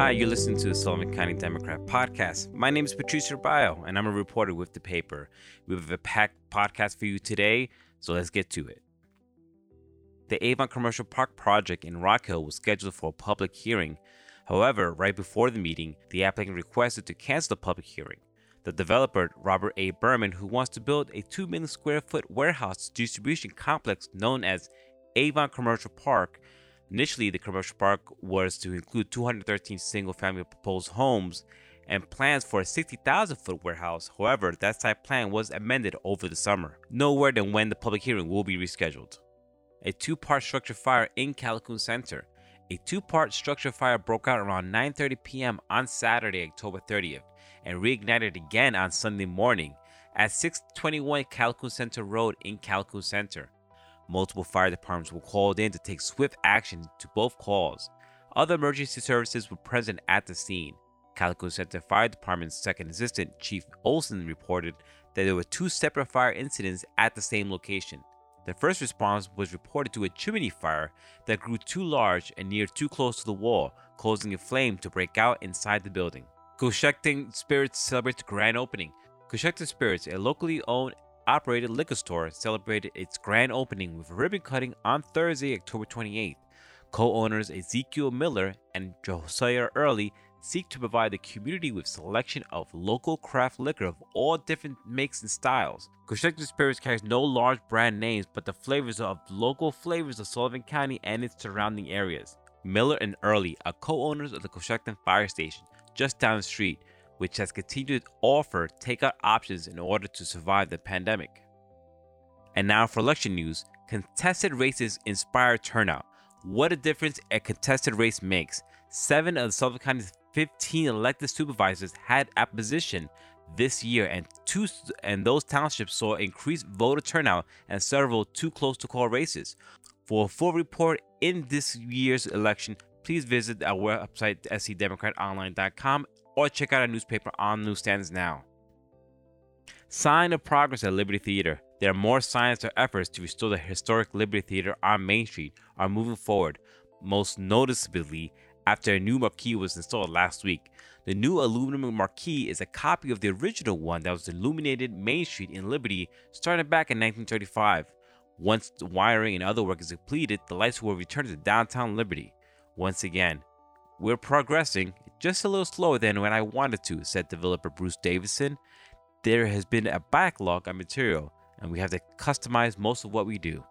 Hi, you're listening to the Sullivan County Democrat podcast. My name is Patricia Bio, and I'm a reporter with the paper. We have a packed podcast for you today, so let's get to it. The Avon Commercial Park project in Rock Hill was scheduled for a public hearing. However, right before the meeting, the applicant requested to cancel the public hearing. The developer, Robert A. Berman, who wants to build a 2 million square foot warehouse distribution complex known as Avon Commercial Park, Initially, the commercial park was to include 213 single family proposed homes and plans for a 60,000 foot warehouse. However, that site plan was amended over the summer. No word on when the public hearing will be rescheduled. A two part structure fire in Callicoon Center. A two part structure fire broke out around 9:30 p.m. on Saturday, October 30th, and reignited again on Sunday morning at 621 Callicoon Center Road in Callicoon Center. Multiple fire departments were called in to take swift action to both calls. Other emergency services were present at the scene. Callicoon Center Fire Department's second assistant, Chief Olson, reported that there were two separate fire incidents at the same location. The first response was reported to a chimney fire that grew too large and near too close to the wall, causing a flame to break out inside the building. Cochecton Spirits celebrates grand opening. Cochecton Spirits, a locally owned operated liquor store celebrated its grand opening with ribbon cutting on Thursday, October 28th. Co owners Ezekiel Miller and Josiah Early seek to provide the community with selection of local craft liquor of all different makes and styles. Cochecton Spirits carries no large brand names, but the flavors of local flavors of Sullivan County and its surrounding areas. Miller and Early are co-owners of the Cochecton Fire Station, just down the street, which has continued to offer takeout options in order to survive the pandemic. And now for election news contested races inspire turnout. What a difference a contested race makes. Seven of Sullivan County's 15 elected supervisors had opposition this year, and two and those townships saw increased voter turnout and several too close to call races. For a full report in this year's election, please visit our website, scdemocratonline.com, or check out our newspaper on newsstands now. Sign of progress at Liberty Theater. There are more signs or efforts to restore the historic Liberty Theater on Main Street are moving forward, most noticeably after a new marquee was installed last week. The new aluminum marquee is a copy of the original one that was illuminated Main Street in Liberty starting back in 1935. Once the wiring and other work is completed, the lights will return to downtown Liberty. Once again, we're progressing just a little slower than when I wanted to, said developer Bruce Davison. There has been a backlog of material, and we have to customize most of what we do.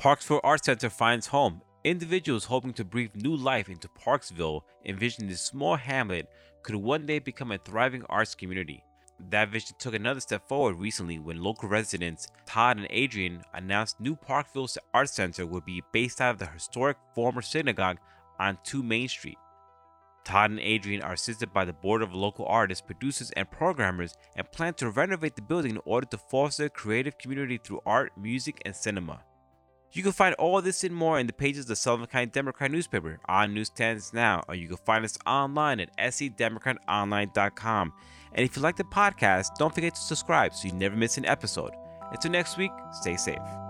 Parksville Art Center finds home. Individuals hoping to breathe new life into Parksville envision this small hamlet could one day become a thriving arts community. That vision took another step forward recently when local residents Todd and Adrian announced new Parksville Art Center would be based out of the historic former synagogue on 2 Main Street. Todd and Adrian are assisted by the board of local artists, producers, and programmers and plan to renovate the building in order to foster a creative community through art, music, and cinema. You can find all this and more in the pages of the Sullivan County Democrat newspaper on newsstands now, or you can find us online at scdemocratonline.com. And if you like the podcast, don't forget to subscribe so you never miss an episode. Until next week, stay safe.